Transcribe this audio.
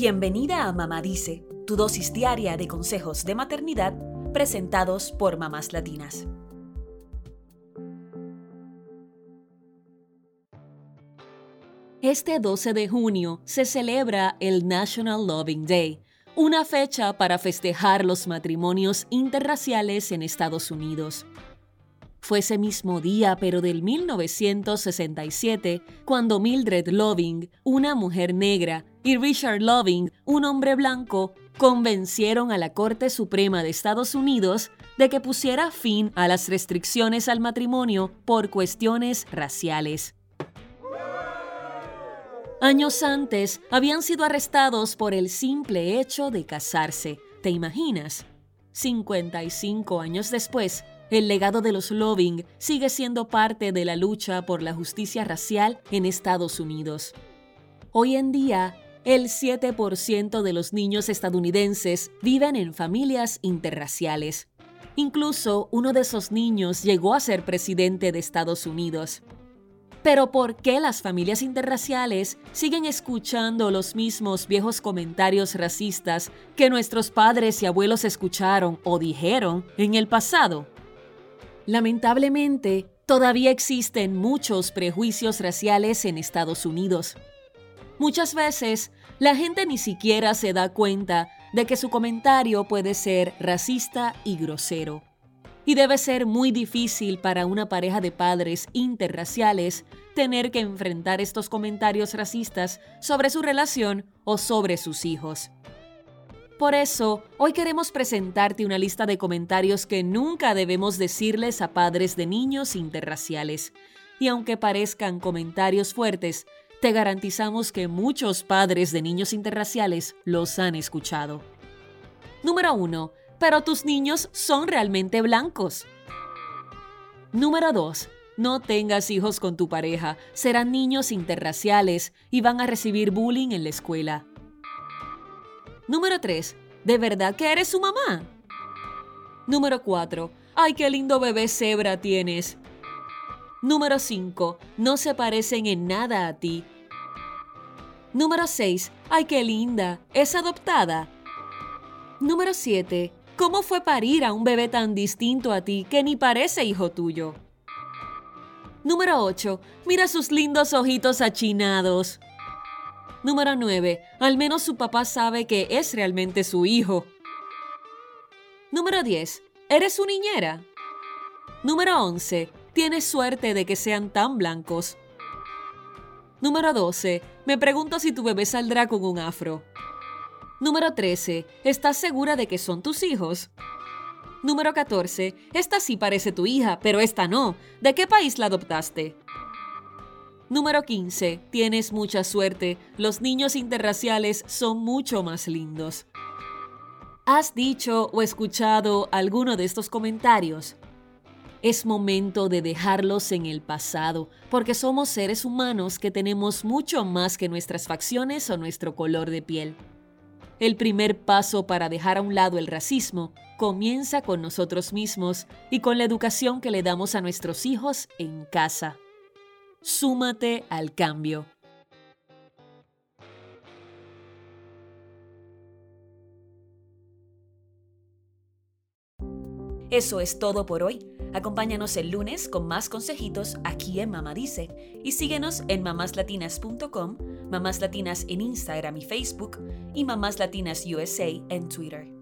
Bienvenida a Mamá Dice, tu dosis diaria de consejos de maternidad presentados por mamás latinas. Este 12 de junio se celebra el National Loving Day, una fecha para festejar los matrimonios interraciales en Estados Unidos. Fue ese mismo día, pero del 1967, cuando Mildred Loving, una mujer negra, y Richard Loving, un hombre blanco, convencieron a la Corte Suprema de Estados Unidos de que pusiera fin a las restricciones al matrimonio por cuestiones raciales. Años antes habían sido arrestados por el simple hecho de casarse. ¿Te imaginas? 55 años después, el legado de los Loving sigue siendo parte de la lucha por la justicia racial en Estados Unidos. Hoy en día, el 7% de los niños estadounidenses viven en familias interraciales. Incluso uno de esos niños llegó a ser presidente de Estados Unidos. Pero ¿por qué las familias interraciales siguen escuchando los mismos viejos comentarios racistas que nuestros padres y abuelos escucharon o dijeron en el pasado? Lamentablemente, todavía existen muchos prejuicios raciales en Estados Unidos. Muchas veces, la gente ni siquiera se da cuenta de que su comentario puede ser racista y grosero. Y debe ser muy difícil para una pareja de padres interraciales tener que enfrentar estos comentarios racistas sobre su relación o sobre sus hijos. Por eso, hoy queremos presentarte una lista de comentarios que nunca debemos decirles a padres de niños interraciales. Y aunque parezcan comentarios fuertes, te garantizamos que muchos padres de niños interraciales los han escuchado. Número 1. Pero tus niños son realmente blancos. Número 2. No tengas hijos con tu pareja, serán niños interraciales y van a recibir bullying en la escuela. Número 3. ¿De verdad que eres su mamá? Número 4. ¡Ay, qué lindo bebé cebra tienes! Número 5. No se parecen en nada a ti. Número 6. ¡Ay, qué linda! ¿Es adoptada? Número 7. ¿Cómo fue parir a un bebé tan distinto a ti que ni parece hijo tuyo? Número 8. Mira sus lindos ojitos achinados. Número 9. Al menos su papá sabe que es realmente su hijo. Número 10. ¿Eres su niñera? Número 11. Tienes suerte de que sean tan blancos. Número 12. Me pregunto si tu bebé saldrá con un afro. Número 13. ¿Estás segura de que son tus hijos? Número 14. Esta sí parece tu hija, pero esta no. ¿De qué país la adoptaste? Número 15. Tienes mucha suerte. Los niños interraciales son mucho más lindos. ¿Has dicho o escuchado alguno de estos comentarios? Es momento de dejarlos en el pasado, porque somos seres humanos que tenemos mucho más que nuestras facciones o nuestro color de piel. El primer paso para dejar a un lado el racismo comienza con nosotros mismos y con la educación que le damos a nuestros hijos en casa. Súmate al cambio. Eso es todo por hoy. Acompáñanos el lunes con más consejitos aquí en Mamá Dice y síguenos en mamáslatinas.com, Mamás Latinas en Instagram y Facebook y Mamás Latinas USA en Twitter.